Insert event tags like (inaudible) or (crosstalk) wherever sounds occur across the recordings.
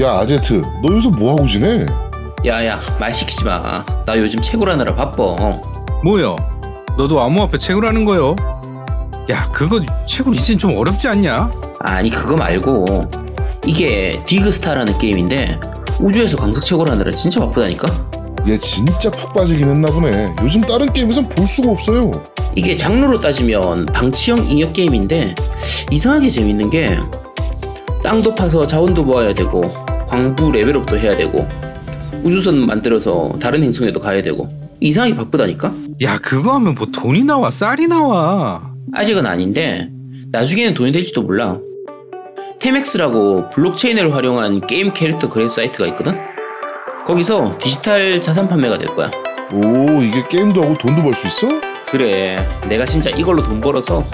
야 아제트 너 요새 뭐하고 지내? 야야 말 시키지 마. 나 요즘 채굴하느라 바빠. 뭐요? 너도 암호 앞에 채굴하는 거요? 야 그거 채굴 이젠 좀 어렵지 않냐? 아니 그거 말고 이게 디그스타라는 게임인데 우주에서 광석 채굴하느라 진짜 바쁘다니까. 얘 진짜 푹 빠지긴 했나 보네 요즘 다른 게임에선 볼 수가 없어요 이게 장르로 따지면 방치형 인형 게임인데 이상하게 재밌는 게 땅도 파서 자원도 모아야 되고 광부 레벨업도 해야 되고 우주선 만들어서 다른 행성에도 가야 되고 이상하게 바쁘다니까. 야 그거 하면 뭐 돈이 나와 쌀이 나와 아직은 아닌데 나중에는 돈이 될지도 몰라. 테맥스라고 블록체인을 활용한 게임 캐릭터 거래 사이트가 있거든. 거기서 디지털 자산 판매가 될 거야. 오 이게 게임도 하고 돈도 벌 수 있어? 그래, 내가 진짜 이걸로 돈 벌어서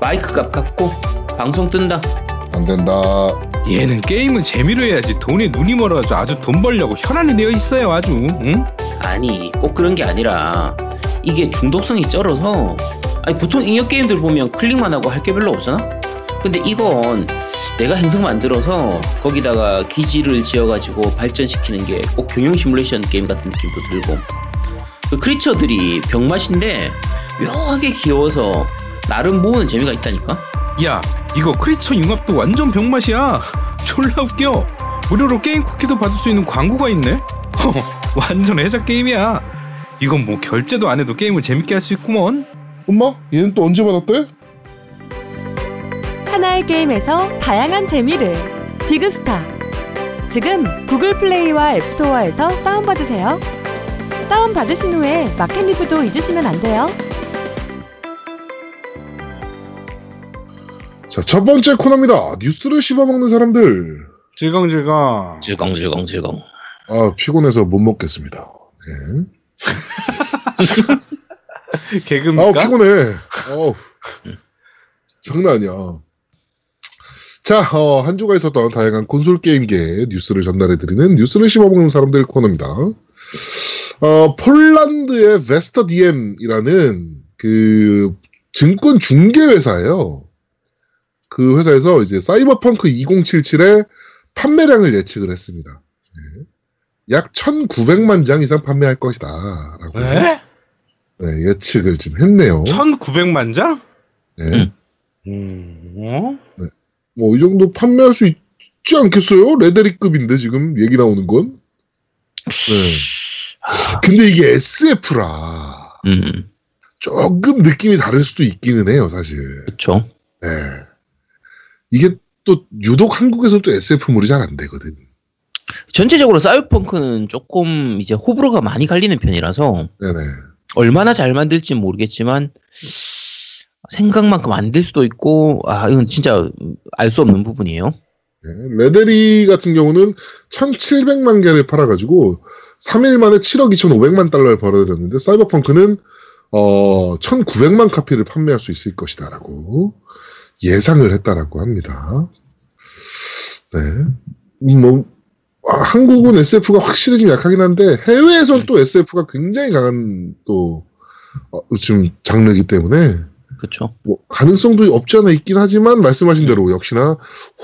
마이크 값 갚고 방송 뜬다. 안 된다 얘는 게임은 재미로 해야지 돈에 눈이 멀어가지고 아주 돈 벌려고 혈안이 되어 있어요 아주 응? 아니, 꼭 그런 게 아니라 이게 중독성이 쩔어서 아니 보통 인형 게임들 보면 클릭만 하고 할 게 별로 없잖아. 근데 이건 내가 행성 만들어서 거기다가 기지를 지어가지고 발전시키는 게 꼭 경영 시뮬레이션 게임 같은 느낌도 들고 그 크리처들이 병맛인데 묘하게 귀여워서 나름 모으는 재미가 있다니까. 야 이거 크리처 융합도 완전 병맛이야. 졸라 웃겨. 무료로 게임 쿠키도 받을 수 있는 광고가 있네? 허, 완전 해자 게임이야. 이건 뭐 결제도 안 해도 게임을 재밌게 할 수 있구먼. 엄마 얘는 또 언제 받았대? 하나의 게임에서 다양한 재미를. 디그스타. 지금 Google Play와 App Store에서 다운받으세요. 다운받으신 후에 마켓 리뷰도 잊으시면 안 돼요 자 첫 번째 코너입니다 뉴스를 씹어먹는 사람들 질겅질겅 질겅질겅질겅. 아 피곤해서 못 먹겠습니다 네. (laughs) 개그입니까? 피곤해. 어우, 장난 아니야. 자, 어, 한 주가 있었던 다양한 콘솔 게임계 뉴스를 전달해드리는 뉴스를 씹어먹는 사람들 코너입니다. 어, 폴란드의 베스터 DM이라는 그 증권 중개 회사예요. 그 회사에서 이제 사이버펑크 2077의 판매량을 예측을 했습니다. 네. 약 1,900만 장 이상 판매할 것이다. 라고 에? 네, 예측을 좀 했네요. 1900만 장? 네. 음, 어? 뭐, 이 정도 판매할 수 있지 않겠어요? 레데리급인데, 지금 얘기 나오는 건. 네. 근데 이게 SF라. 음, 조금 느낌이 다를 수도 있기는 해요, 사실. 그렇죠. 네. 이게 또, 유독 한국에서는 또 SF물이 잘 안 되거든. 전체적으로 사이버펑크는 조금 이제 호불호가 많이 갈리는 편이라서 네네. 얼마나 잘 만들지 모르겠지만 생각만큼 안 될 수도 있고 아 이건 진짜 알 수 없는 부분이에요. 네. 레데리 같은 경우는 1,700만 개를 팔아가지고 3일 만에 7억 2,500만 달러를 벌어들였는데 사이버펑크는 어 1,900만 카피를 판매할 수 있을 것이다라고 예상을 했다라고 합니다. 네. 음, 뭐 아, 한국은 SF가 확실히 좀 약하긴 한데 해외에선 또 SF가 굉장히 강한 또 어, 지금 장르이기 때문에 그렇죠. 뭐 가능성도 없지 않아 있긴 하지만 말씀하신 대로 역시나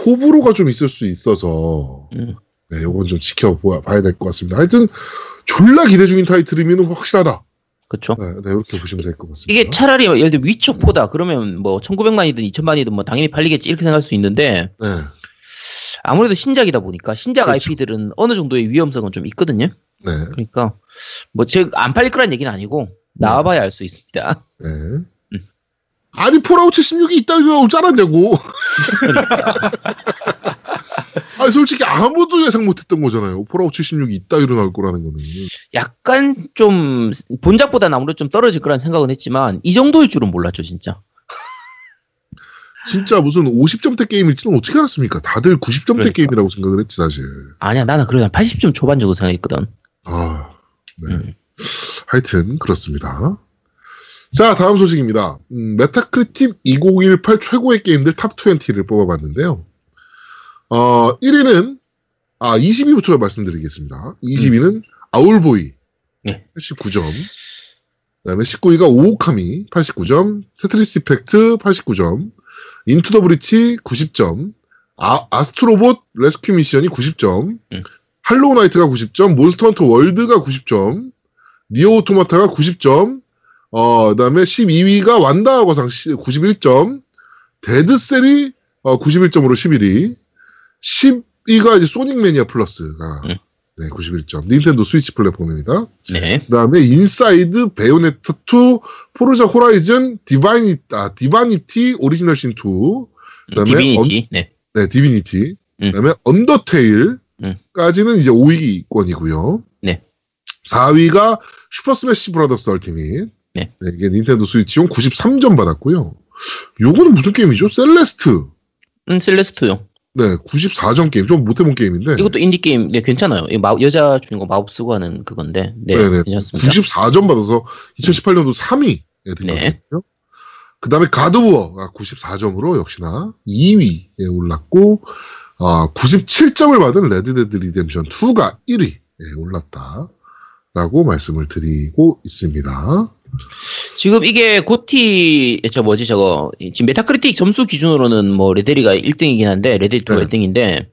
호불호가 좀 있을 수 있어서 음. 네, 요건 좀 지켜봐야 될 것 같습니다. 하여튼 졸라 기대 중인 타이틀이면 확실하다. 그렇죠. 네, 네, 이렇게 보시면 될 것 같습니다. 이게 차라리 예를 들어 위촉보다 그러면 뭐 1900만이든 2000만이든 뭐 당연히 팔리겠지 이렇게 생각할 수 있는데 네, 아무래도 신작이다 보니까 신작 그렇죠. IP들은 어느 정도의 위험성은 좀 있거든요. 네, 그러니까 뭐 즉 안 팔릴 거란 얘기는 아니고 나와봐야 알 수 있습니다. 네. 아니 Fallout 76이 있다고 나올 줄 알았냐고. 아니 솔직히 아무도 예상 못했던 거잖아요. Fallout 76이 있다고 나올 거라는 거는. 약간 좀 본작보다는 아무래도 좀 떨어질 거란 생각은 했지만 이 정도일 줄은 몰랐죠 진짜. 진짜 무슨 50점대 게임일지는 어떻게 알았습니까? 다들 90점대 그러니까. 게임이라고 생각을 했지 사실. 아니야 나는 한 80점 초반 정도 생각했거든. 아, 네. 음. 하여튼 그렇습니다. 자, 다음 소식입니다. 음, Metacritic 2018 최고의 게임들 top 20를 뽑아봤는데요. 어, 1위는 아 20위부터 말씀드리겠습니다. 20위는 Owlboy 네. 89점. 그다음에 19위가 오오카미 89점, Tetris Effect 89점, Into the Breach 90점, 아, Astro Bot Rescue Mission이 90점, 음. Hollow Knight가 90점, Monster Hunter World가 90점, NieR Automata가 90점, 어, 그 다음에 12위가 완다 거상 91점, Dead Cells이 어, 91점으로 11위, 10위가 이제 Sonic Mania Plus가 음. 네, 91점. Nintendo Switch 플랫폼입니다. 네. 그 다음에 Inside, Bayonetta 2, Forza Horizon, 디바이니, 아, Divinity Original Sin 2, 그 다음에 Divinity. 네. 네, Divinity. 음. 그 다음에 Undertale까지는 이제 5위권이고요. 네. 4위가 Super Smash Bros. Ultimate. 네. 이게 Nintendo Switch용 93점 받았고요. 요거는 무슨 게임이죠? Celeste. 음, Celeste요. 네, 94점 게임. 좀 못해본 게임인데. 이것도 인디 게임, 네, 괜찮아요. 이 마, 여자 주인공 마법 쓰고 하는 그건데, 네, 네네. 괜찮습니다. 94점 받아서 2018년도 3위에 네. 들어갔고요. 그 다음에 God of War가 94점으로 역시나 2위에 올랐고, 아, 97점을 받은 Red Dead Redemption 2가 1위에 올랐다라고 말씀을 드리고 있습니다. 지금 이게 GOTY, 저 뭐지, 저거, 지금 Metacritic 점수 기준으로는 뭐, 레데리가 1등이긴 한데, 레데리2가 네. 1등인데,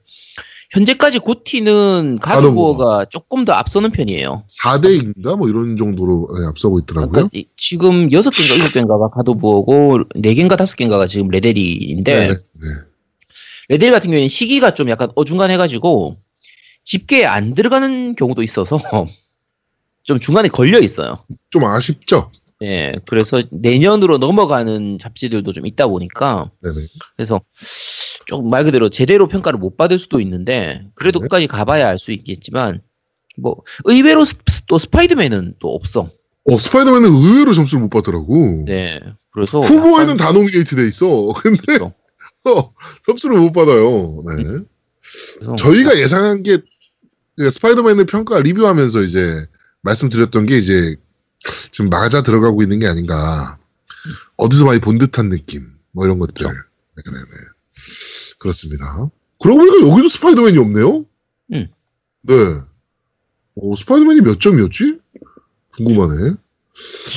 현재까지 고티는 가드보어가 조금 더 앞서는 편이에요. 4대인가 뭐 이런 정도로 네, 앞서고 있더라고요. 그러니까 이- 지금 6개인가 7개인가가 가드보어고, 4개인가 5개인가가 지금 레데리인데, 네, 네, 네. 레데리 같은 경우에는 시기가 좀 약간 어중간해가지고, 집계에 안 들어가는 경우도 있어서, (laughs) 좀 중간에 걸려 있어요. 좀 아쉽죠? 예, 그래서 내년으로 넘어가는 잡지들도 좀 있다 보니까, 네네. 그래서 조금 말 그대로 제대로 평가를 못 받을 수도 있는데, 그래도 네. 끝까지 가봐야 알 수 있겠지만, 뭐, 의외로 스, 또 Spider-Man은 또 없어. 어, Spider-Man은 의외로 점수를 못 받더라고. 네. 그래서. 후보에는 약간 다 노미네이트 돼 있어. (laughs) 근데 그렇죠. 어, 점수를 못 받아요. 네. 저희가 예상한 게 그 Spider-Man을 평가 리뷰하면서 이제 말씀드렸던 게 이제 지금 맞아 들어가고 있는 게 아닌가. 어디서 많이 본 듯한 느낌. 뭐 이런 것들. 그쵸. 네네네. 그렇습니다. 그러고 보니까 여기도 Spider-Man이 없네요? 음. 네. 어, Spider-Man이 몇 점이었지? 궁금하네.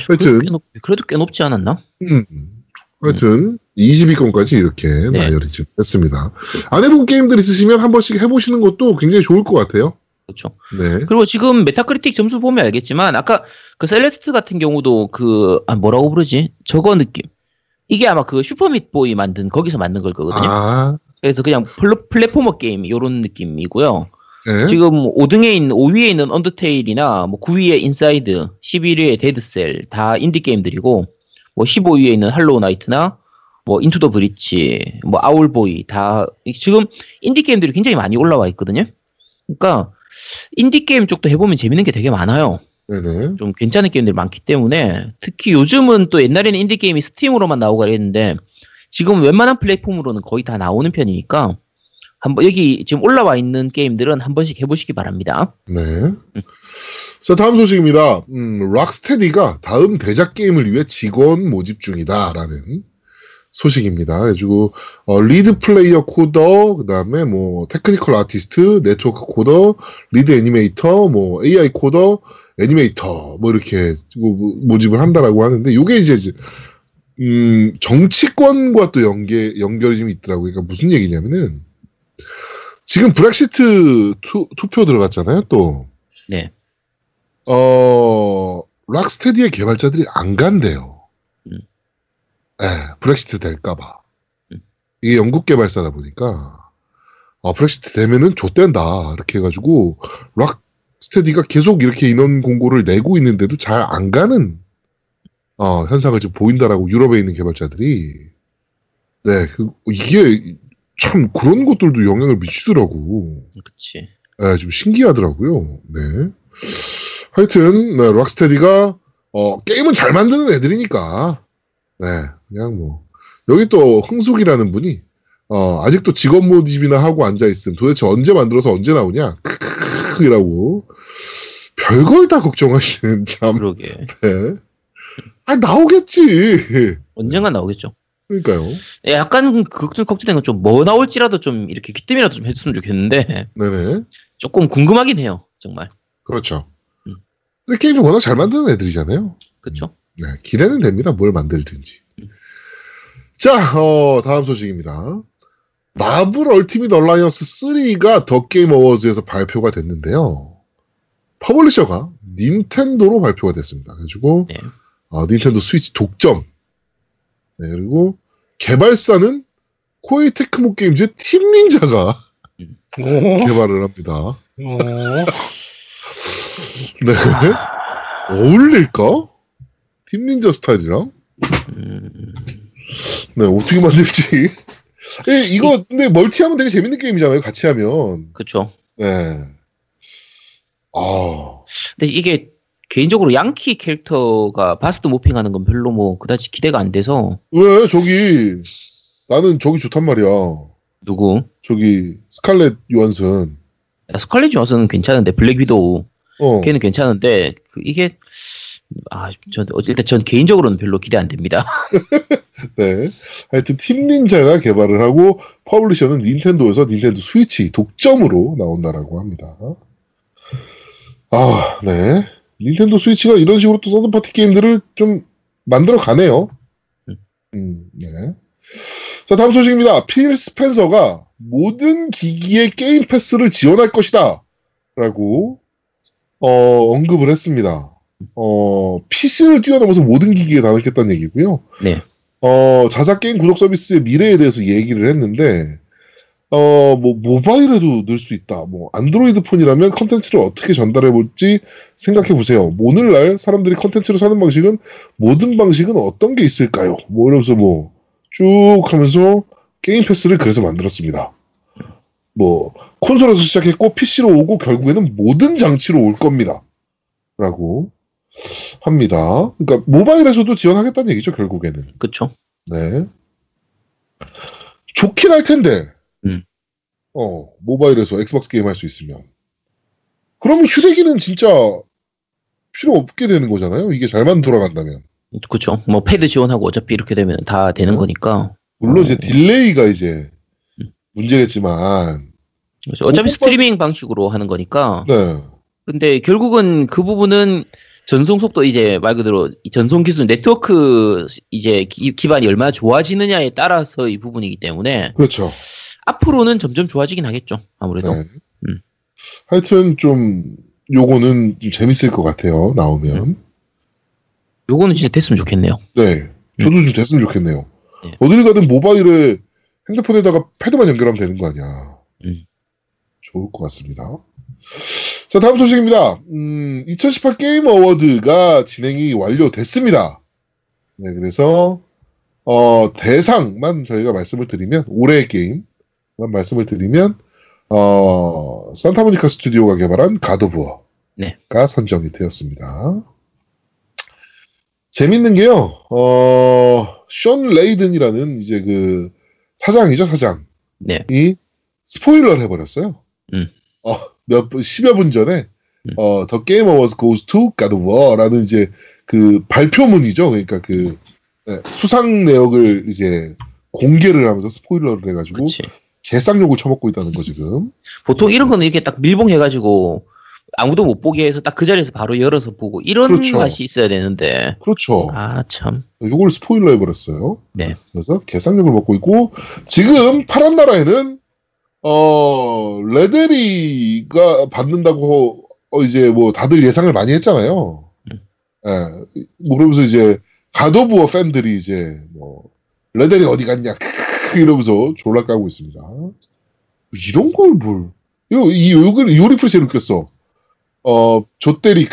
그래도 하여튼, 꽤, 높, 그래도 꽤 높지 않았나? 음. 하여튼 20위권까지 이렇게 네. 나열이 지금 됐습니다. 안 해본 게임들 있으시면 한 번씩 해보시는 것도 굉장히 좋을 것 같아요. 그렇죠. 네. 그리고 지금 Metacritic 점수 보면 알겠지만, 아까 그 Celeste 같은 경우도 그, 아, 뭐라고 부르지? 저거 느낌. 이게 아마 그 Super Meat Boy 만든, 거기서 만든 걸 거거든요. 아, 그래서 그냥 플로- platformer 게임, 요런 느낌이고요. 네. 지금 5등에 있는 5위에 있는 Undertale이나 뭐 9위에 Inside, 11위에 Dead Cells 다 인디 게임들이고 뭐 15위에 있는 Hollow Knight나 뭐 Into the Breach, 뭐 Owlboy 다 지금 인디 게임들이 굉장히 많이 올라와 있거든요. 그러니까 인디 게임 쪽도 해보면 재밌는 게 되게 많아요. 네네. 좀 괜찮은 게임들이 많기 때문에 특히 요즘은 또 옛날에는 인디 게임이 Steam으로만 나오고 그랬는데 지금 웬만한 플랫폼으로는 거의 다 나오는 편이니까 한번 여기 지금 올라와 있는 게임들은 한 번씩 해보시기 바랍니다. 네. 자, 다음 소식입니다. 음, Rocksteady가 다음 대작 게임을 위해 직원 모집 중이다라는 소식입니다. 그래가지고, 어, lead player coder, 그 다음에 뭐, technical artist, network coder, lead animator, 뭐, AI coder, animator, 뭐, 이렇게 모- 모집을 한다라고 하는데, 요게 이제, 이제, 음, 정치권과 또 연계, 연결이 좀 있더라고요. 그러니까 무슨 얘기냐면은, 지금 브렉시트 투, 투표 들어갔잖아요, 또. 네. 어, Rocksteady의 개발자들이 안 간대요. 음. 예, 브렉시트 될까봐. 음. 이게 영국 개발사다 보니까, 어, 브렉시트 되면은 좆된다. 이렇게 해가지고, Rocksteady가 계속 이렇게 인원 공고를 내고 있는데도 잘 안 가는, 어, 현상을 좀 보인다라고 유럽에 있는 개발자들이, 네, 그, 이게 참 그런 것들도 영향을 미치더라고. 그치. 네, 좀 신기하더라고요. 네. 하여튼, 네, 락스테디가, 어, 게임은 잘 만드는 애들이니까, 네, 그냥 뭐, 여기 또 흥숙이라는 분이, 어, 아직도 직업 모집이나 하고 앉아 있음. 도대체 언제 만들어서 언제 나오냐? 크크크이라고. 별걸 다 걱정하시는 참, 그러게. 네. 아, 나오겠지. 언젠가 나오겠죠. 그러니까요. 예, 약간 그 걱정, 걱정된 건 좀 뭐 나올지라도 좀 이렇게 귀띔이라도 좀 해줬으면 좋겠는데 네네. 조금 궁금하긴 해요. 정말. 그렇죠. 음. 근데 게임을 워낙 잘 만드는 애들이잖아요. 그쵸? 네, 기대는 됩니다. 뭘 만들든지. 음. 자, 어, 다음 소식입니다. Marvel Ultimate Alliance 3가 The Game Awards에서 발표가 됐는데요. publisher가 닌텐도로 발표가 됐습니다. 그래가지고 네. 어, 닌텐도 스위치 독점. 네, 그리고 개발사는 코에이 테크모 게임즈 팀 닌자가 오. 개발을 합니다. 어. 네. 어울릴까? 팀 닌자 스타일이랑? 음, 네, 어떻게 만들지? (laughs) 예, 이거, 근데 멀티하면 되게 재밌는 게임이잖아요, 같이 하면. 그쵸. 네. 아, 근데 이게 개인적으로 양키 캐릭터가 bust morphing하는 건 별로 뭐 그다지 기대가 안 돼서 왜, 저기, 나는 저기 좋단 말이야. 누구 저기, 스칼렛 요한슨. 스칼렛 존슨은 괜찮은데 블랙 위도우 어. 걔는 괜찮은데 그 이게 아 전 일단 전 개인적으로는 별로 기대 안 됩니다. (laughs) 네. 하여튼, 팀 닌자가 개발을 하고, publisher는 닌텐도에서 닌텐도 스위치 독점으로 나온다라고 합니다. 아, 네. 닌텐도 스위치가 이런 식으로 또 third party 게임들을 좀 만들어 가네요. 음, 네. 자, 다음 소식입니다. 필 스펜서가 모든 기기의 게임 패스를 지원할 것이다. 라고, 어, 언급을 했습니다. 어, PC를 뛰어넘어서 모든 기기에 다 넣겠다는 얘기고요. 네. 어, 자사 게임 구독 서비스의 미래에 대해서 얘기를 했는데, 어, 뭐, 모바일에도 넣을 수 있다. 뭐, 안드로이드 폰이라면 컨텐츠를 어떻게 전달해 볼지 생각해 보세요. 뭐 오늘날 사람들이 컨텐츠를 사는 방식은, 모든 방식은 어떤 게 있을까요? 뭐, 이러면서 뭐, 쭉 하면서 게임 패스를 그래서 만들었습니다. 뭐, 콘솔에서 시작했고, PC로 오고, 결국에는 모든 장치로 올 겁니다. 라고 합니다. 그러니까, 모바일에서도 지원하겠다는 얘기죠, 결국에는. 그쵸? 네. 좋긴 할 텐데. 음. 어, 모바일에서 엑스박스 게임 할 수 있으면. 그러면 휴대기는 진짜 필요 없게 되는 거잖아요. 이게 잘만 돌아간다면. 그쵸? 뭐 패드 지원하고 어차피 이렇게 되면 다 되는 어? 거니까. 물론 이제 어. delay가 이제 음. 문제겠지만. 그렇죠. 어차피 모바일- 스트리밍 방식으로 하는 거니까. 네. 근데 결국은 그 부분은 전송 속도 이제 말 그대로 이 전송 기술 네트워크 이제 기, 기반이 얼마나 좋아지느냐에 따라서 이 부분이기 때문에 그렇죠. 앞으로는 점점 좋아지긴 하겠죠. 아무래도. 네. 음. 하여튼 좀 요거는 좀 재밌을 것 같아요. 나오면. 요거는 진짜 됐으면 좋겠네요. 네. 저도 좀 됐으면 좋겠네요. 네. 어딜 가든 모바일에 핸드폰에다가 패드만 연결하면 되는 거 아니야. 음. 좋을 것 같습니다. 자, 다음 소식입니다. 음, 2018 게임 어워드가 진행이 완료됐습니다. 네, 그래서, 어, 대상만 저희가 말씀을 드리면, 올해의 게임만 말씀을 드리면, 어, 산타모니카 스튜디오가 개발한 God of War가 네. 선정이 되었습니다. 재밌는 게요, 어, 션 레이든이라는 이제 그 사장이죠, 사장이 네. 스포일러를 해버렸어요. 음. 어, 몇, 분- 10여 분 전에, 음. 어, The Game Awards goes to God of War라는 이제 그 발표문이죠. 그러니까 그 네, 수상 내역을 이제 공개를 하면서 스포일러를 해가지고 그치. 개쌍욕을 쳐먹고 있다는 거 지금. 보통 이런 거는 이렇게 딱 밀봉해가지고 아무도 못 보게 해서 딱 그 자리에서 바로 열어서 보고 이런 그렇죠. 맛이 있어야 되는데. 그렇죠. 아, 참. 요걸 스포일러 해버렸어요. 네. 그래서 개쌍욕을 먹고 있고 지금 파란 나라에는 어 레데리가 받는다고 어, 이제 뭐 다들 예상을 많이 했잖아요. 음. 예, 뭐 그러면서 이제 가도부어 팬들이 이제 뭐 레데리 어디 갔냐 이러면서 졸라 까고 있습니다. 이런 걸 뭘? 이 요걸 요리풀 제일 웃겼어. 어 조때리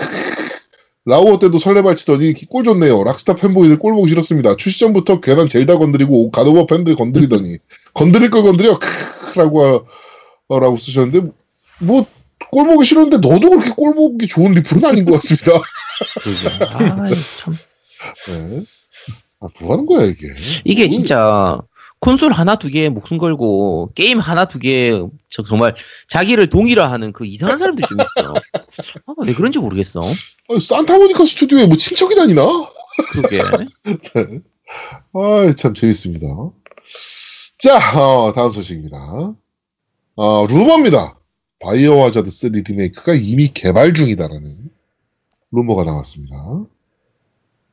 라오어 때도 설레발 치더니 골 좋네요. 락스타 팬보이들 골 보기 싫었습니다. 출시 전부터 괜한 젤다 건드리고 가도버 팬들 건드리더니 (laughs) 건드릴 걸 건드려 크라고 라고 쓰셨는데 뭐골 보기 싫었는데 너도 그렇게 골 보기 좋은 리플은 아닌 것 같습니다. 아, 참. 네. 아, 뭐 하는 거야 이게? 이게 뭐, 진짜 콘솔 하나 두 개에 목숨 걸고 게임 하나 두 개에 저 정말 자기를 동일화하는 그 이상한 사람들이 좀 있어요. 아, 왜 그런지 모르겠어. 아니, 산타모니카 스튜디오에 뭐 친척이 다니나? 그러게. (laughs) 아, 참 재밌습니다. 자, 어, 다음 소식입니다. 어, 루머입니다. 바이오 하자드 3 리메이크가 이미 개발 중이다라는 루머가 나왔습니다.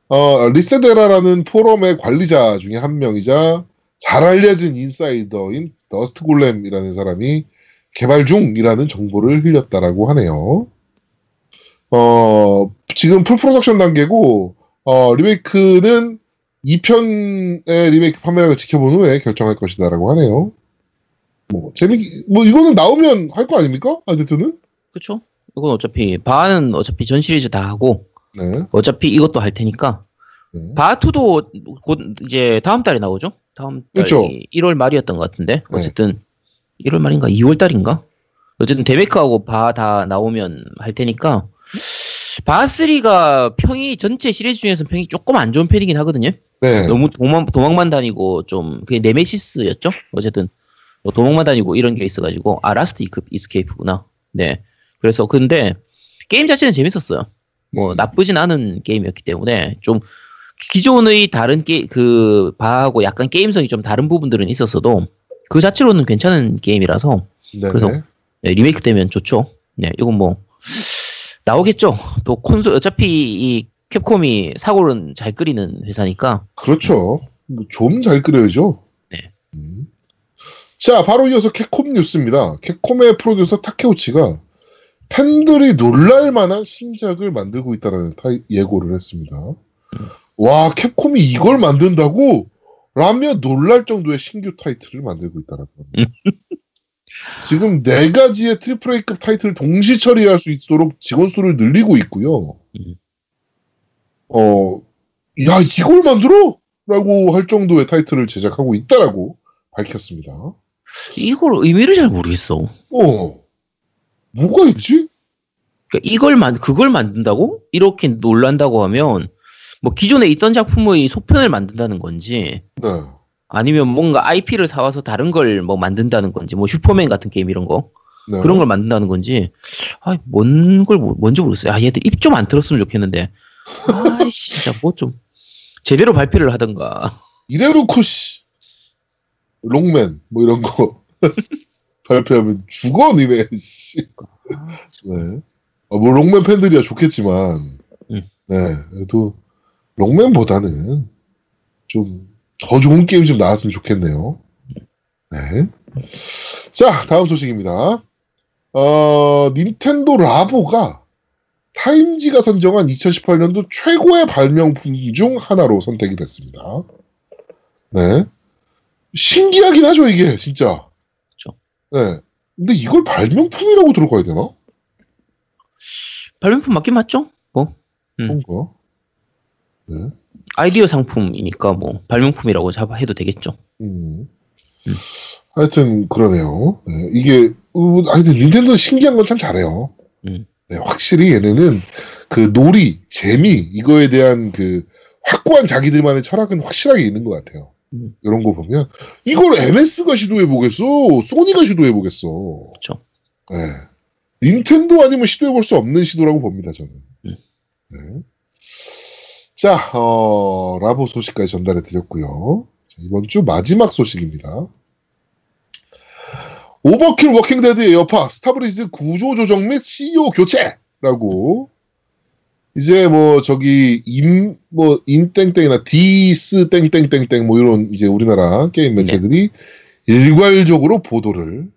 어, 리세데라라는 포럼의 관리자 중에 한 명이자 잘 알려진 insider인 더스트 골렘이라는 사람이 개발 중이라는 정보를 흘렸다라고 하네요. 어, 지금 full production 단계고, 어, 리메이크는 2편의 리메이크 판매량을 지켜본 후에 결정할 것이다라고 하네요. 뭐, 재미, 뭐, 이거는 나오면 할 거 아닙니까? 아제트는? 그쵸? 이건 어차피 바하는 어차피 전 시리즈 다 하고 네. 어차피 이것도 할 테니까 네. 바하2도 곧 이제 다음 달에 나오죠? 다음 달이 그쵸. 1월 말이었던 것 같은데 네. 어쨌든 1월 말인가 2월 달인가? 어쨌든 데메크하고 바하 다 나오면 할 테니까 바하3가 평이 전체 시리즈 중에서 평이 조금 안 좋은 편이긴 하거든요. 네. 너무 도망, 도망만 다니고 좀 그게 네메시스였죠? 어쨌든 뭐 도망만 다니고 이런 게 있어가지고 아 Last Escape구나. 네. 그래서 근데 게임 자체는 재밌었어요. 뭐 나쁘진 않은 게임이었기 때문에 좀 기존의 다른 게 그 바하고 약간 게임성이 좀 다른 부분들은 있었어도 그 자체로는 괜찮은 게임이라서 네. 그래서 네, 리메이크 되면 좋죠. 네, 이건 뭐 나오겠죠. 또 콘솔 어차피 이 캡콤이 사고는 잘 끓이는 회사니까 그렇죠. 좀잘 끓여야죠. 네. 음. 자, 바로 이어서 캡콤 뉴스입니다. 캡콤의 프로듀서 타케우치가 팬들이 놀랄 만한 신작을 만들고 있다는 예고를 했습니다. 와, 캡콤이 이걸 만든다고? 라며 놀랄 정도의 신규 타이틀을 만들고 있다라고 합니다. (laughs) 지금 네 가지의 triple A급 타이틀을 동시 처리할 수 있도록 직원 수를 늘리고 있고요. 음. 어, 야, 이걸 만들어? 라고 할 정도의 타이틀을 제작하고 있다라고 밝혔습니다. 이걸 의미를 잘 모르겠어. 어, 뭐가 있지? 그러니까 이걸 만 그걸 만든다고 이렇게 놀란다고 하면 뭐 기존에 있던 작품의 속편을 만든다는 건지 네. 아니면 뭔가 IP를 사와서 다른 걸 뭐 만든다는 건지 뭐 슈퍼맨 같은 게임 이런 거 네. 그런 걸 만든다는 건지 아 뭔 걸 뭔지 모르겠어요. 아 얘들 입 좀안 틀었으면 좋겠는데 아이씨 진짜 뭐 좀 제대로 발표를 하던가 이래놓고, 씨, 롱맨, 뭐 이런 거 (laughs) 발표하면 죽어, 니네, 씨. 네. 어, 뭐, 롱맨 팬들이야 좋겠지만, 음. 네. 그래도, 롱맨보다는 좀 더 좋은 게임 좀 나왔으면 좋겠네요. 네. 자, 다음 소식입니다. 어, 닌텐도 라보가 타임지가 선정한 2018년도 최고의 발명품 중 하나로 선택이 됐습니다. 네. 신기하긴 하죠, 이게, 진짜. 그쵸. 네. 근데 이걸 발명품이라고 들어가야 되나? 발명품 맞긴 맞죠? 뭐 음. 그런가? 네. 아이디어 상품이니까 뭐 발명품이라고 잡아 해도 되겠죠. 음. 하여튼, 그러네요. 네. 이게, 어, 하여튼, 닌텐도 신기한 건 참 잘해요. 음. 네, 확실히 얘네는 그 놀이, 재미, 이거에 대한 그 확고한 자기들만의 철학은 확실하게 있는 것 같아요. 음. 이런 거 보면, 이걸 MS가 시도해 보겠어? 소니가 시도해 보겠어? 그렇죠. 네. 닌텐도 아니면 시도해 볼 수 없는 시도라고 봅니다, 저는. 음. 네. 자, 어, 라보 소식까지 전달해 드렸고요. 자, 이번 주 마지막 소식입니다. 오버킬 워킹데드의 여파, 스타브리즈 구조 조정 및 CEO 교체라고 이제 뭐 저기 임 뭐 인땡땡이나 디스 땡땡땡땡 뭐 이런 이제 우리나라 게임 매체들이 일괄적으로 보도를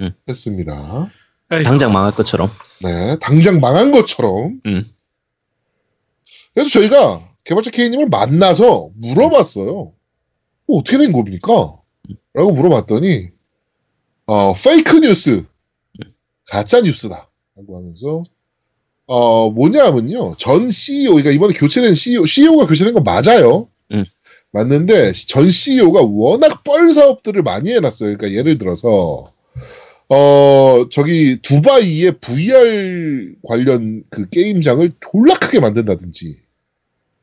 음. 했습니다. 당장 망할 것처럼. 네, 당장 망한 것처럼. 음. 그래서 저희가 개발자 K님을 만나서 물어봤어요. 어, 어떻게 된 겁니까? 라고 물어봤더니, 어, fake news, 가짜 뉴스다. 라고 하면서, 어, 뭐냐면요. 전 CEO, 그러니까 이번에 교체된 CEO, CEO가 교체된 건 맞아요. 음. 맞는데, 전 CEO가 워낙 뻘 사업들을 많이 해놨어요. 그러니까 예를 들어서, 어, 저기, 두바이의 VR 관련 그 게임장을 졸라 크게 만든다든지,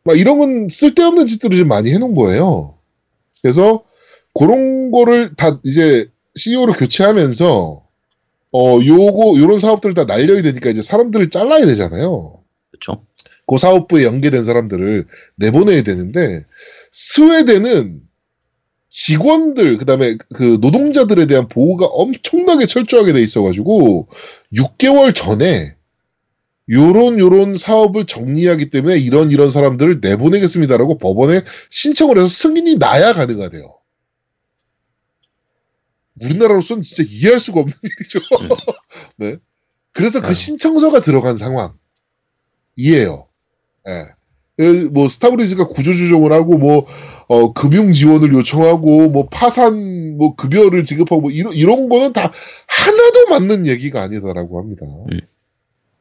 막 이런 건 쓸데없는 짓들을 좀 많이 해놓은 거예요. 그래서, 그런 거를 다 이제 CEO로 교체하면서, 어, 요거, 요런 사업들을 다 날려야 되니까 이제 사람들을 잘라야 되잖아요. 그렇죠. 그 사업부에 연계된 사람들을 내보내야 되는데, 스웨덴은 직원들, 그 다음에 그 노동자들에 대한 보호가 엄청나게 철저하게 돼 있어가지고, 6개월 전에, 요런 요런 사업을 정리하기 때문에 이런 이런 사람들을 내보내겠습니다라고 법원에 신청을 해서 승인이 나야 가능하대요. 우리나라로서는 진짜 이해할 수가 없는 (laughs) 일이죠. 네. 그래서 그 아유. 신청서가 들어간 상황이에요. 예. 그뭐 스타브리즈가 구조조정을 하고 뭐 어, 금융 지원을 요청하고 뭐 파산 뭐 급여를 지급하고 뭐 이런 이런 거는 다 하나도 맞는 얘기가 아니다라고 합니다. 음.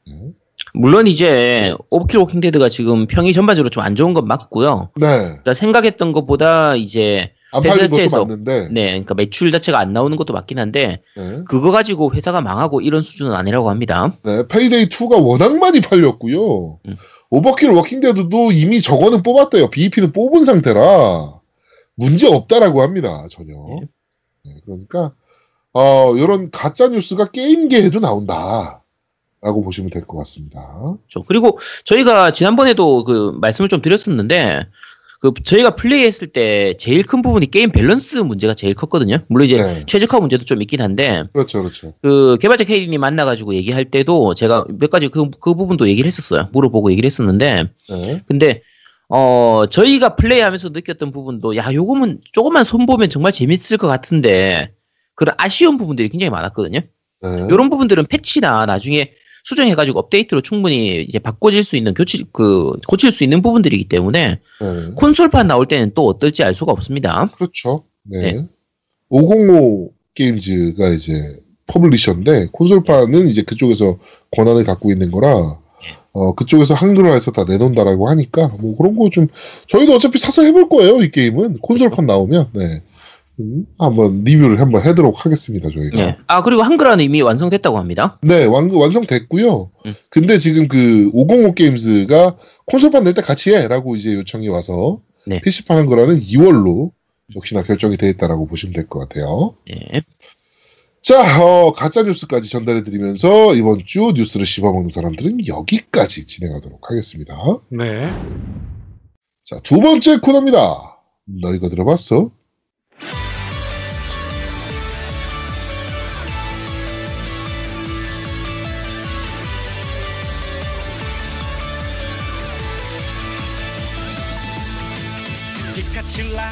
네. 물론 이제 오버킬 워킹 데드가 지금 평이 전반적으로 좀 안 좋은 건 맞고요. 네. 그러니까 생각했던 것보다 이제 안 팔린 것도 맞는데. 네, 그러니까 매출 자체가 안 나오는 것도 맞긴 한데 네. 그거 가지고 회사가 망하고 이런 수준은 아니라고 합니다. 네, 페이데이 2가 워낙 많이 팔렸고요. 음. 오버킬 워킹데드도 이미 저거는 뽑았대요. BEP는 뽑은 상태라 문제 없다라고 합니다. 전혀. 네. 네, 그러니까 어, 이런 가짜 뉴스가 게임계에도 나온다 라고 보시면 될 것 같습니다. 그렇죠. 그리고 저희가 지난번에도 그 말씀을 좀 드렸었는데 그 저희가 플레이했을 때 제일 큰 부분이 게임 밸런스 문제가 제일 컸거든요. 물론 이제 네. 최적화 문제도 좀 있긴 한데 그렇죠, 그렇죠. 그 개발자 케이님 만나가지고 얘기할 때도 제가 몇 가지 그, 그 부분도 얘기를 했었어요. 물어보고 얘기를 했었는데 네, 근데 어 저희가 플레이하면서 느꼈던 부분도 야 요거는 조금만 손보면 정말 재밌을 것 같은데 그런 아쉬운 부분들이 굉장히 많았거든요. 네. 이런 부분들은 패치나 나중에 수정해가지고 업데이트로 충분히 이제 바꿔질 수 있는 교치 그 고칠 수 있는 부분들이기 때문에 네. 콘솔판 나올 때는 또 어떨지 알 수가 없습니다. 그렇죠. 네. 네. 505 게임즈가 이제 publisher인데 콘솔판은 이제 그쪽에서 권한을 갖고 있는 거라 어 그쪽에서 한글화해서 다 내놓는다라고 하니까 뭐 그런 거 좀 저희도 어차피 사서 해볼 거예요 이 게임은 콘솔판 나오면 네 음, 한번 리뷰를 한번 해도록 하겠습니다 저희가 네. 아 그리고 한글화는 이미 완성됐다고 합니다. 네 완, 완성됐고요 음. 근데 지금 그 505 게임즈가 콘솔판 낼 때 같이 해라고 이제 요청이 와서 네. PC판 한글화는 2월로 역시나 결정이 돼 있다라고 보시면 될 것 같아요. 예. 자, 어, 가짜 뉴스까지 전달해 드리면서 이번 주 뉴스를 씹어먹는 사람들은 여기까지 진행하도록 하겠습니다. 네. 자, 두 번째 코너입니다. 너 이거 들어봤어?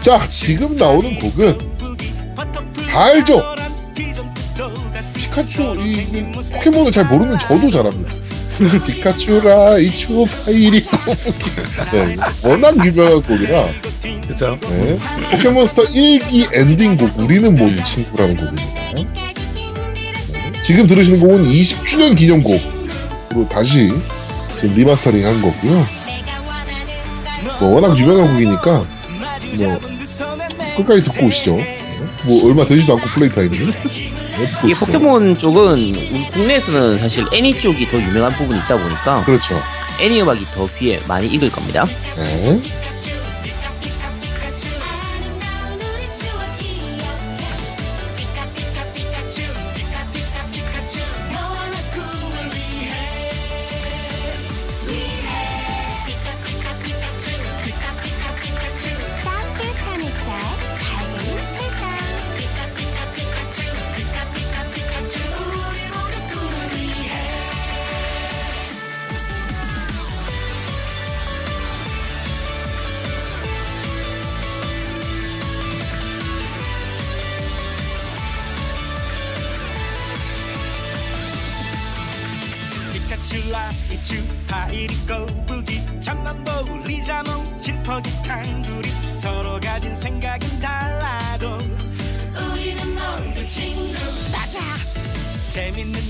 자, 지금 나오는 곡은 다 알죠? 피카츄 이, 이 포켓몬을 잘 모르는 저도 잘합니다. 피카츄 라이츄 파이리 네, 워낙 유명한 곡이라 그죠. 네. 포켓몬스터 1기 엔딩곡 우리는 모두 친구라는 곡입니다. 네. 지금 들으시는 곡은 20주년 기념곡으로 다시 지금 리마스터링 한 거고요. 뭐 워낙 유명한 곡이니까 뭐 끝까지 듣고 오시죠. 네. 뭐 얼마 되지도 않고 play time이. 네, 이. 포켓몬 쪽은 우리 국내에서는 사실 애니 쪽이 더 유명한 부분이 있다 보니까 그렇죠. 애니 음악이 더 귀에 많이 익을 겁니다. 네.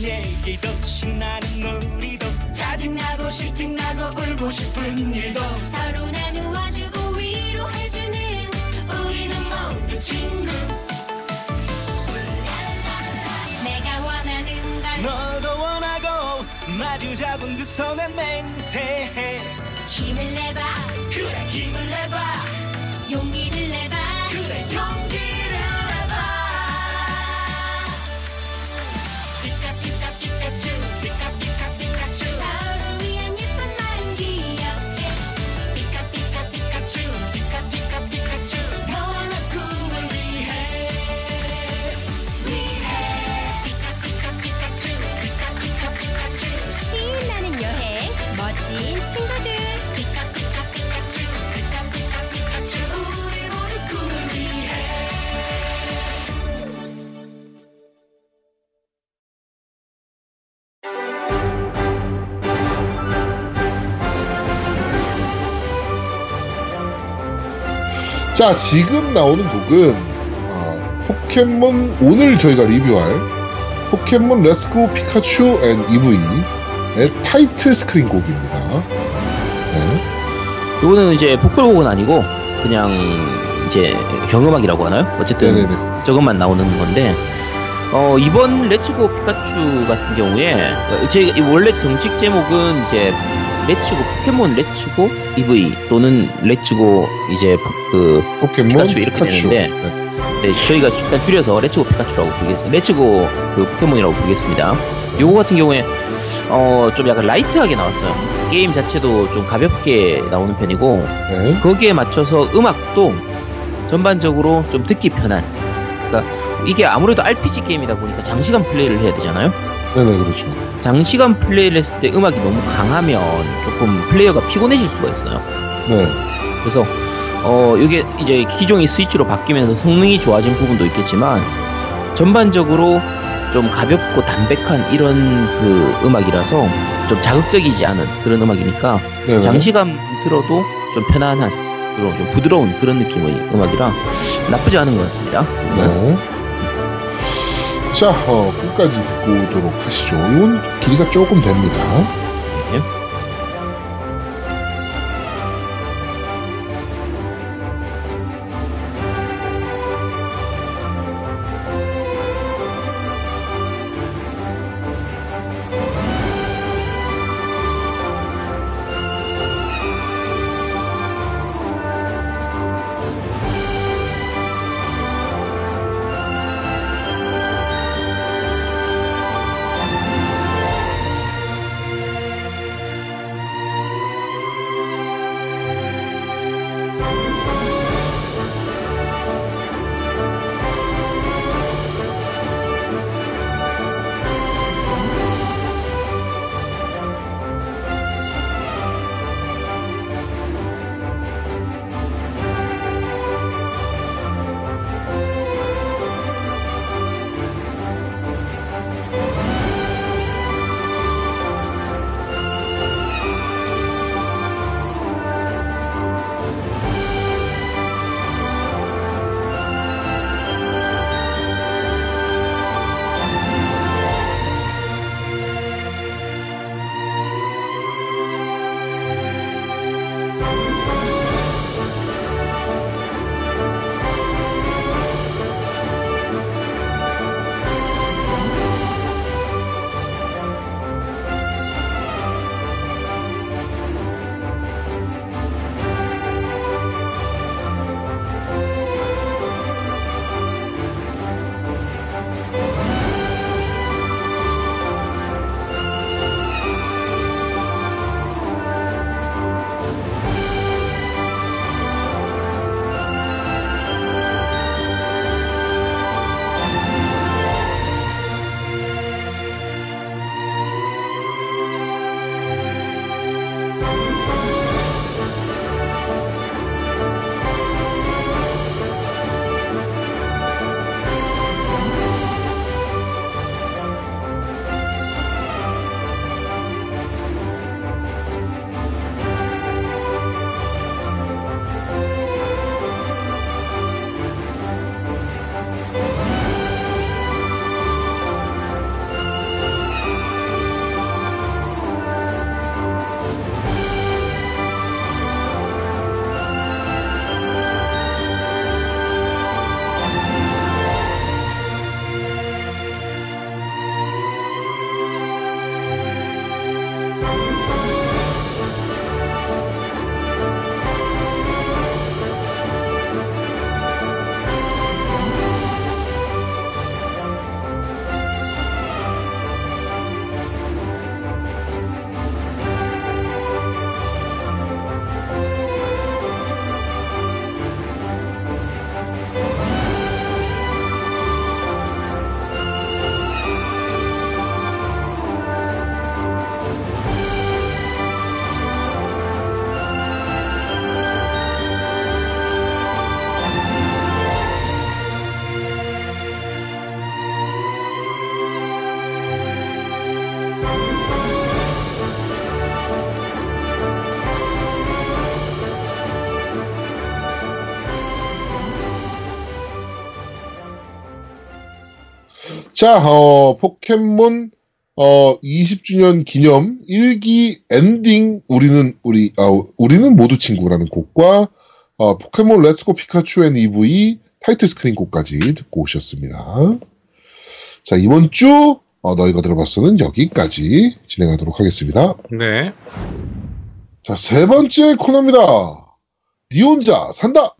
얘기도 신나는 놀이도 짜증나고 실증나고 울고 싶은 일도 서로 나누어주고 위로해주는 우리는 모두 친구. 내가 원하는 걸 너도 원하고 마주 잡은 두 손에 맹세해 자, 지금 나오는 곡은 아, 포켓몬 오늘 저희가 리뷰할 포켓몬 Let's Go 피카츄 and 이브이의 title screen 곡입니다. 네. 이거는 이제 보컬곡은 아니고 그냥 이제 경음악이라고 하나요? 어쨌든 네네네. 저것만 나오는 건데 어, 이번 Let's Go 피카츄 같은 경우에 어, 제 원래 정식 제목은 이제 레츠고 포켓몬 레츠고 EV 또는 Let's Go 이제 포- 그 포켓몬 피카츄 이렇게 피카츄. 되는데. 네. 네, 저희가 일단 줄여서 Let's Go 피카츄라고 부르겠습니다. Let's Go 그 포켓몬이라고 부르겠습니다. 요거 같은 경우에 어, 좀 약간 light하게 나왔어요. 게임 자체도 좀 가볍게 나오는 편이고 네. 거기에 맞춰서 음악도 전반적으로 좀 듣기 편한. 그러니까 이게 아무래도 RPG 게임이다 보니까 장시간 플레이를 해야 되잖아요. 네네, 그렇죠. 장시간 플레이를 했을 때 음악이 너무 강하면 조금 플레이어가 피곤해질 수가 있어요. 네. 그래서 어 이게 이제 기종이 스위치로 바뀌면서 성능이 좋아진 부분도 있겠지만 전반적으로 좀 가볍고 담백한 이런 그 음악이라서 좀 자극적이지 않은 그런 음악이니까 네네. 장시간 들어도 좀 편안한 그런 좀 부드러운 그런 느낌의 음악이라 나쁘지 않은 것 같습니다. 네. 자, 어, 끝까지 듣고 오도록 하시죠. 이건 길이가 조금 됩니다. 자, 어, 포켓몬 어 20주년 기념 1기 엔딩 우리는 우리 아, 우리는 모두 친구라는 곡과 어, 포켓몬 렛츠고 피카츄 앤 EV 타이틀 스크린 곡까지 듣고 오셨습니다. 자, 이번 주 어, 너희가 들어봤어는 여기까지 진행하도록 하겠습니다. 네. 자, 세 번째 코너입니다. 니 혼자 산다!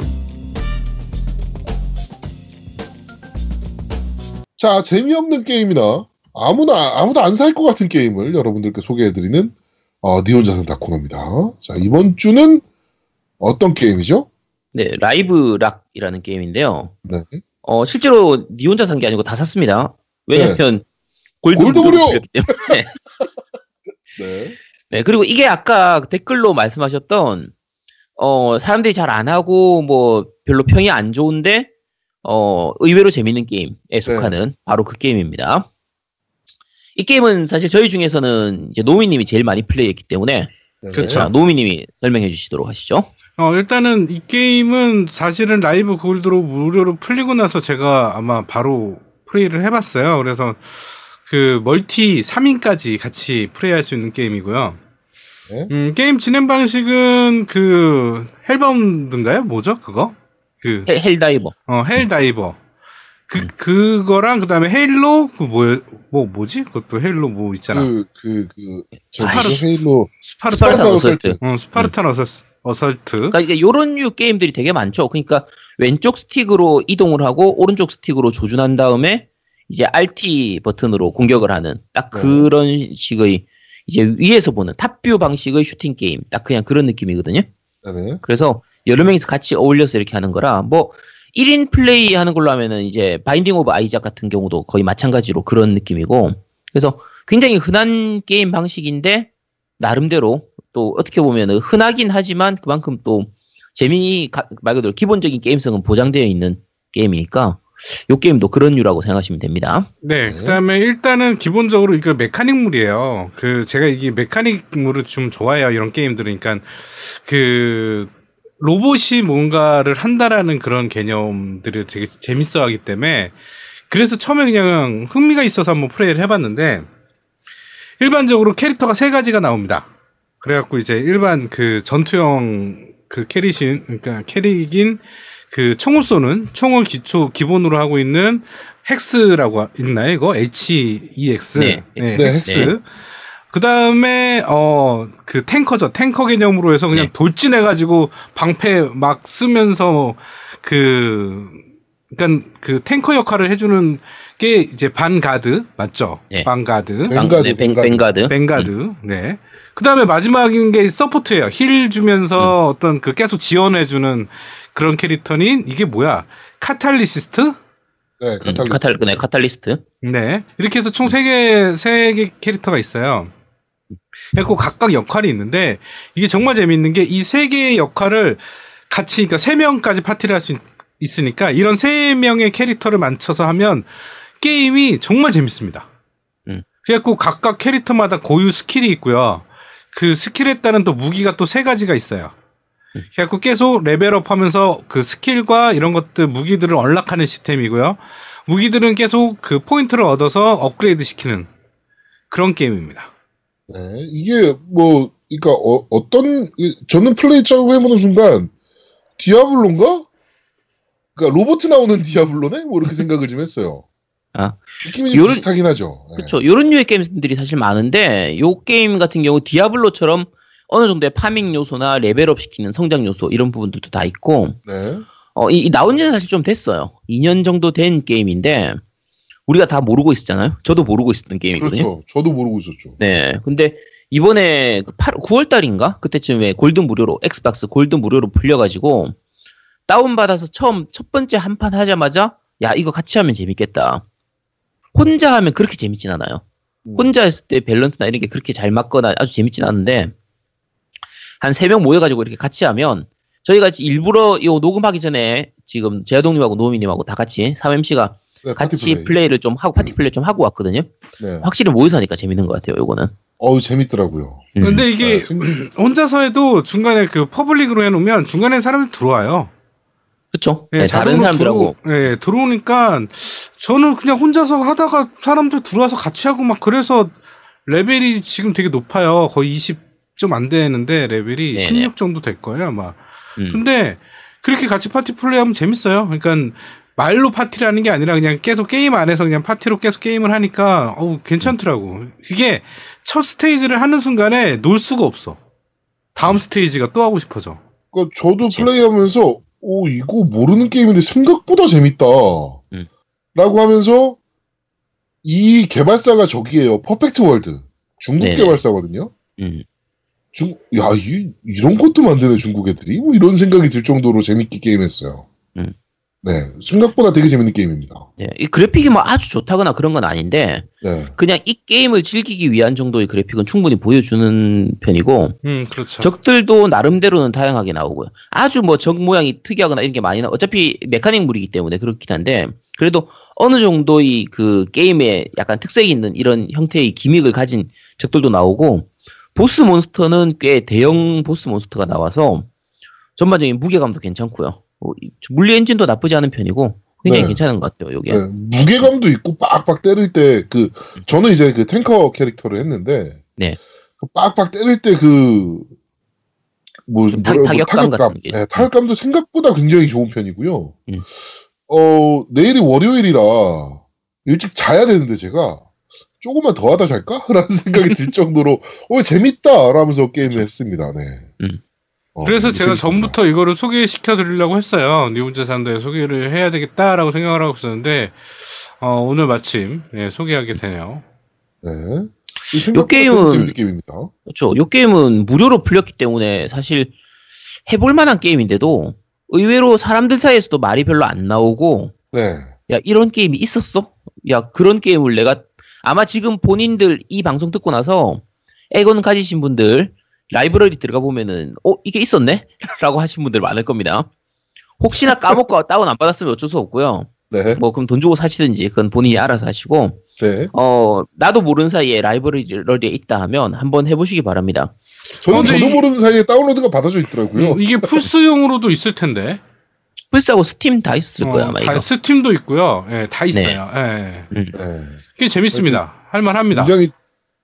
자, 재미없는 게임이나 아무나, 아무도 안 살 것 같은 게임을 여러분들께 소개해드리는 어, 니 혼자 산다 코너입니다. 자, 이번 주는 어떤 게임이죠? 네, 라이브 락이라는 게임인데요. 네. 어, 실제로 니 혼자 산 게 아니고 다 샀습니다. 왜냐면 골드 골드 무료! 때문에. (laughs) 네. 네, 그리고 이게 아까 댓글로 말씀하셨던 어, 사람들이 잘 안 하고 뭐 별로 평이 안 좋은데 어, 의외로 재밌는 게임에 속하는 바로 그 게임입니다. 이 게임은 사실 저희 중에서는 이제 노미님이 제일 많이 플레이했기 때문에 네. 자, 노미님이 설명해 주시도록 하시죠. 어, 일단은 이 게임은 사실은 Live Gold로 무료로 풀리고 나서 제가 아마 바로 플레이를 해봤어요. 그래서 그 멀티 3인까지 같이 플레이할 수 있는 게임이고요. 네. 음, 게임 진행 방식은 그 헬바운드인가요? 뭐죠? 그거? 그 헬, 헬다이버. 어, 헬다이버. 그, 그거랑, 그 다음에 헤일로, 그, 뭐, 뭐, 뭐지? 그것도 헤일로 뭐 있잖아. 그, 그, 그, 저기, 아이씨. 헤일로. 스파르타, Spartan Assault. Assault. 어, Spartan 어설, Assault. 그러니까 이게 요런 류 게임들이 되게 많죠. 그러니까 왼쪽 스틱으로 이동을 하고 오른쪽 스틱으로 조준한 다음에 이제 RT 버튼으로 공격을 하는 딱 네. 그런 식의 이제 위에서 보는 top view 방식의 슈팅 게임 딱 그냥 그런 느낌이거든요. 네네. 그래서 여러 명이서 같이 어울려서 이렇게 하는 거라 뭐 1인 플레이 하는 걸로 하면은 이제 Binding of Isaac 같은 경우도 거의 마찬가지로 그런 느낌이고 그래서 굉장히 흔한 게임 방식인데 나름대로 또 어떻게 보면은 흔하긴 하지만 그만큼 또 재미 가- 말 그대로 기본적인 게임성은 보장되어 있는 게임이니까 요 게임도 그런 류라고 생각하시면 됩니다. 네, 네. 그 다음에 일단은 기본적으로 이거 메카닉물이에요. 그, 제가 이게 메카닉물을 좀 좋아해요. 이런 게임들은. 그러니까, 그, 로봇이 뭔가를 한다라는 그런 개념들을 되게 재밌어 하기 때문에, 그래서 처음에 그냥 흥미가 있어서 한번 플레이를 해봤는데, 일반적으로 캐릭터가 세 가지가 나옵니다. 그래갖고 이제 일반 그 전투형 그 캐릭인, 그러니까 캐릭인 그 총을 쏘는 총을 기초 기본으로 하고 있는 헥스라고 있나요? 이거 H E X. 네. 네, 네, 헥스. 네. 그 다음에 어 그 탱커죠. 탱커 개념으로 해서 그냥 네. 돌진해 가지고 방패 막 쓰면서 그 그러니까 그 탱커 역할을 해 주는 게 이제 반가드 맞죠? 네. 반가드. Vanguard, 방- 네, 뱅, Vanguard. Vanguard. Vanguard. 네. 그 다음에 마지막인 게 support예요. heal 주면서 어떤 그 계속 지원해 주는 그런 캐릭터인 이게 뭐야? 카탈리시스트? 네, 음, Catalyst. 카탈, 네, Catalyst. 네. 이렇게 해서 총 세 개 세 개 캐릭터가 있어요. 그리고 각각 역할이 있는데 이게 정말 재밌는 게 이 세 개의 역할을 같이 그러니까 세 명까지 파티를 할 수 있으니까 이런 세 명의 캐릭터를 맞춰서 하면 게임이 정말 재밌습니다. 음. 그래갖고 각각 캐릭터마다 고유 스킬이 있고요. 그 스킬에 따른 또 무기가 또 세 가지가 있어요. 그래갖고 계속 레벨업 하면서 그 스킬과 이런 것들 무기들을 unlock하는 시스템이고요. 무기들은 계속 그 포인트를 얻어서 업그레이드 시키는 그런 게임입니다. 네, 이게 뭐, 그러니까 어, 떤 저는 플레이 처음 해보는 순간 디아블로인가? 그러니까 로봇 나오는 디아블로네? 뭐 이렇게 생각을 좀 했어요. 아. 느낌이 좀 요런- 비슷하긴 하죠. 네. 그렇죠. 요런 류의 게임들이 사실 많은데 요 게임 같은 경우 디아블로처럼 어느 정도의 farming 요소나 레벨업 시키는 성장 요소 이런 부분들도 다 있고 네. 어, 이, 이 나온 지는 사실 좀 됐어요. 2년 정도 된 게임인데 우리가 다 모르고 있었잖아요. 저도 모르고 있었던 게임이거든요. 그렇죠. 저도 모르고 있었죠. 네. 근데 이번에 그 8, 9월 달인가? 그때쯤에 골드 무료로 엑스박스 골드 무료로 풀려 가지고 다운 받아서 처음 첫 번째 한 판 하자마자 야, 이거 같이 하면 재밌겠다. 혼자 하면 그렇게 재밌진 않아요. 음. 혼자 했을 때 밸런스나 이런 게 그렇게 잘 맞거나 아주 재밌진 않은데 한 세 명 모여가지고 이렇게 같이 하면 저희가 일부러 이 녹음하기 전에 지금 제아동님하고 노미님하고 다 같이 3MC가 네, 같이 플레이. 플레이. 를 좀 하고 파티 플레이 좀 하고 왔거든요. 네. 확실히 모여서 하니까 재밌는 것 같아요. 요거는. 어우 재밌더라고요. 음. 근데 이게 네, 승- 혼자서 해도 중간에 그 public으로 해놓으면 중간에 사람이 들어와요. 그쵸? 예, 네, 다른 사람들하고 들어, 예, 들어오니까 저는 그냥 혼자서 하다가 사람들 들어와서 같이 하고 막 그래서 레벨이 지금 되게 높아요. 거의 20 좀 안 되는데 레벨이 네네. 16 정도 될 거예요, 아마. 음. 근데 그렇게 같이 파티 플레이하면 재밌어요. 그러니까 말로 파티를 하는 게 아니라 그냥 계속 게임 안에서 그냥 파티로 계속 게임을 하니까 어우 괜찮더라고. 그게 첫 스테이지를 하는 순간에 놀 수가 없어. 다음 스테이지가 또 하고 싶어져. 그러니까 저도 그치. 플레이하면서 오 이거 모르는 게임인데 생각보다 재밌다. 음. 라고 하면서 이 개발사가 저기예요. 퍼펙트 월드. 중국 네네. 개발사거든요. 음. 중, 야, 이, 이런 것도 만드네, 중국 애들이. 뭐 이런 생각이 들 정도로 재밌게 게임했어요. 음. 네. 생각보다 되게 재밌는 게임입니다. 네, 이 그래픽이 뭐 아주 좋다거나 그런 건 아닌데 네. 그냥 이 게임을 즐기기 위한 정도의 그래픽은 충분히 보여주는 편이고 음, 그렇죠. 적들도 나름대로는 다양하게 나오고요. 아주 뭐 적 모양이 특이하거나 이런 게 많이 나. 어차피 메카닉물이기 때문에 그렇긴 한데 그래도 어느 정도의 그 게임에 약간 특색이 있는 이런 형태의 기믹을 가진 적들도 나오고 보스 몬스터는 꽤 대형 보스 몬스터가 나와서 전반적인 무게감도 괜찮고요. 뭐 이- 물리 엔진도 나쁘지 않은 편이고 굉장히 네. 괜찮은 것 같아요. 요게. 네, 무게감도 있고 빡빡 때릴 때 그 저는 이제 그 탱커 캐릭터를 했는데 네. 그 빡빡 때릴 때그 뭐, 좀 타- 뭐라- 뭐 타격감 같은 게 네, 타격감도 생각보다 굉장히 좋은 편이고요. 음. 어 내일이 월요일이라 일찍 자야 되는데 제가 조금만 더 하다 잘까? (laughs) 라는 생각이 들 정도로 어 재밌다 라면서 게임을 했습니다. 네. 음. 어, 그래서 제가 재밌습니다. 전부터 이거를 소개시켜 드리려고 했어요. 니 혼자 산다에 소개를 해야 되겠다라고 생각을 하고 있었는데 어, 오늘 마침 예, 소개하게 되네요. 네. 이 게임은- 게임입니다. 그렇죠. 요 게임은 무료로 풀렸기 때문에 사실 해볼 만한 게임인데도 의외로 사람들 사이에서도 말이 별로 안 나오고 네. 야 이런 게임이 있었어? 야 그런 게임을 내가 아마 지금 본인들 이 방송 듣고 나서 에건 가지신 분들 라이브러리 들어가 보면은 어 이게 있었네? (laughs) 라고 하신 분들 많을 겁니다. 혹시나 까먹고 다운 안 받았으면 어쩔 수 없고요. 네. 뭐 그럼 돈 주고 사시든지 그건 본인이 알아서 하시고 네. 어 나도 모르는 사이에 라이브러리에 있다 하면 한번 해보시기 바랍니다. 저는 어, 저도 이게- 모르는 사이에 다운로드가 받아져 있더라고요. 음, 이게 플스용으로도 있을 텐데. 플스하고 스팀 다 있을 거야 어, 아마 다 이거. 스팀도 있고요. 예, 다 있어요. 예. 음. 네. 꽤 재밌습니다. 할만합니다. 굉장히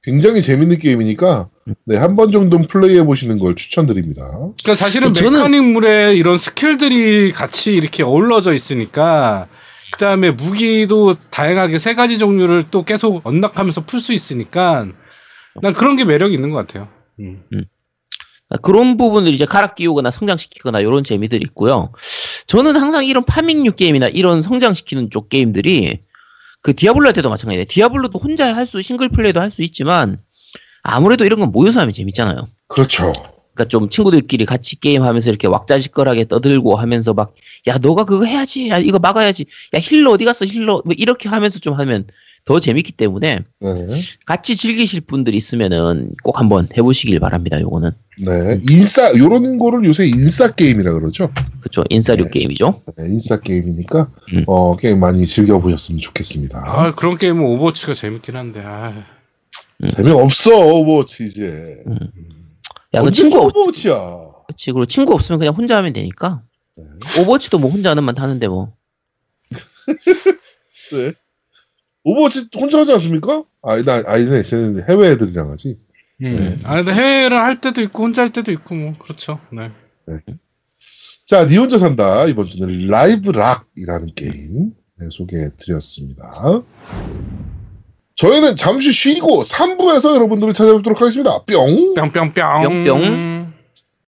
굉장히 재밌는 게임이니까 네, 한 번 정도는 플레이해 보시는 걸 추천드립니다. 그러니까 사실은 저는- 메카닉물에 이런 스킬들이 같이 이렇게 어우러져 있으니까 그다음에 무기도 다양하게 세 가지 종류를 또 계속 unlock하면서 풀 수 있으니까 난 그런 게 매력이 있는 것 같아요. 음. 그런 부분을 이제 갈아 끼우거나 성장시키거나 이런 재미들이 있고요. 저는 항상 이런 farming류 게임이나 이런 성장시키는 쪽 게임들이 그 디아블로 할 때도 마찬가지예요. 디아블로도 혼자 할 수, 싱글 플레이도 할 수 있지만 아무래도 이런 건 모여서 하면 재밌잖아요. 그렇죠. 그러니까 좀 친구들끼리 같이 게임하면서 이렇게 왁자지껄하게 떠들고 하면서 막 야 너가 그거 해야지, 야 이거 막아야지, 야 healer 어디 갔어 healer 뭐 이렇게 하면서 좀 하면 더 재밌기 때문에 네. 같이 즐기실 분들 있으면은 꼭 한번 해보시길 바랍니다. 요거는 네. 인싸 요런 거를 요새 인싸 게임이라 그러죠. 그쵸 인싸류 네. 게임이죠. 네, 인싸 게임이니까 음. 어, 게임 많이 즐겨 보셨으면 좋겠습니다. 아 그런 게임은 오버워치가 재밌긴 한데 아, 재미없어 오버워치 이제. 야그 언제 친구 없, 오버워치야. 그치 그리고 친구 없으면 그냥 혼자 하면 되니까 네. 오버워치도 뭐 혼자 하는 만 하는데 뭐 (laughs) 네. 오버워치 혼자 하지 않습니까? 아니다 아니네 쟤는 해외 애들이랑 하지. 음. 아 근데 해외를 할 때도 있고 혼자 할 때도 있고 뭐 그렇죠. 네. 자, 니 혼자 산다. 이번 주는 라이브락이라는 게임 네, 소개해 드렸습니다. 저희는 잠시 쉬고 3부에서 여러분들을 찾아뵙도록 하겠습니다. 뿅! 뿅뿅뿅. 뿅뿅.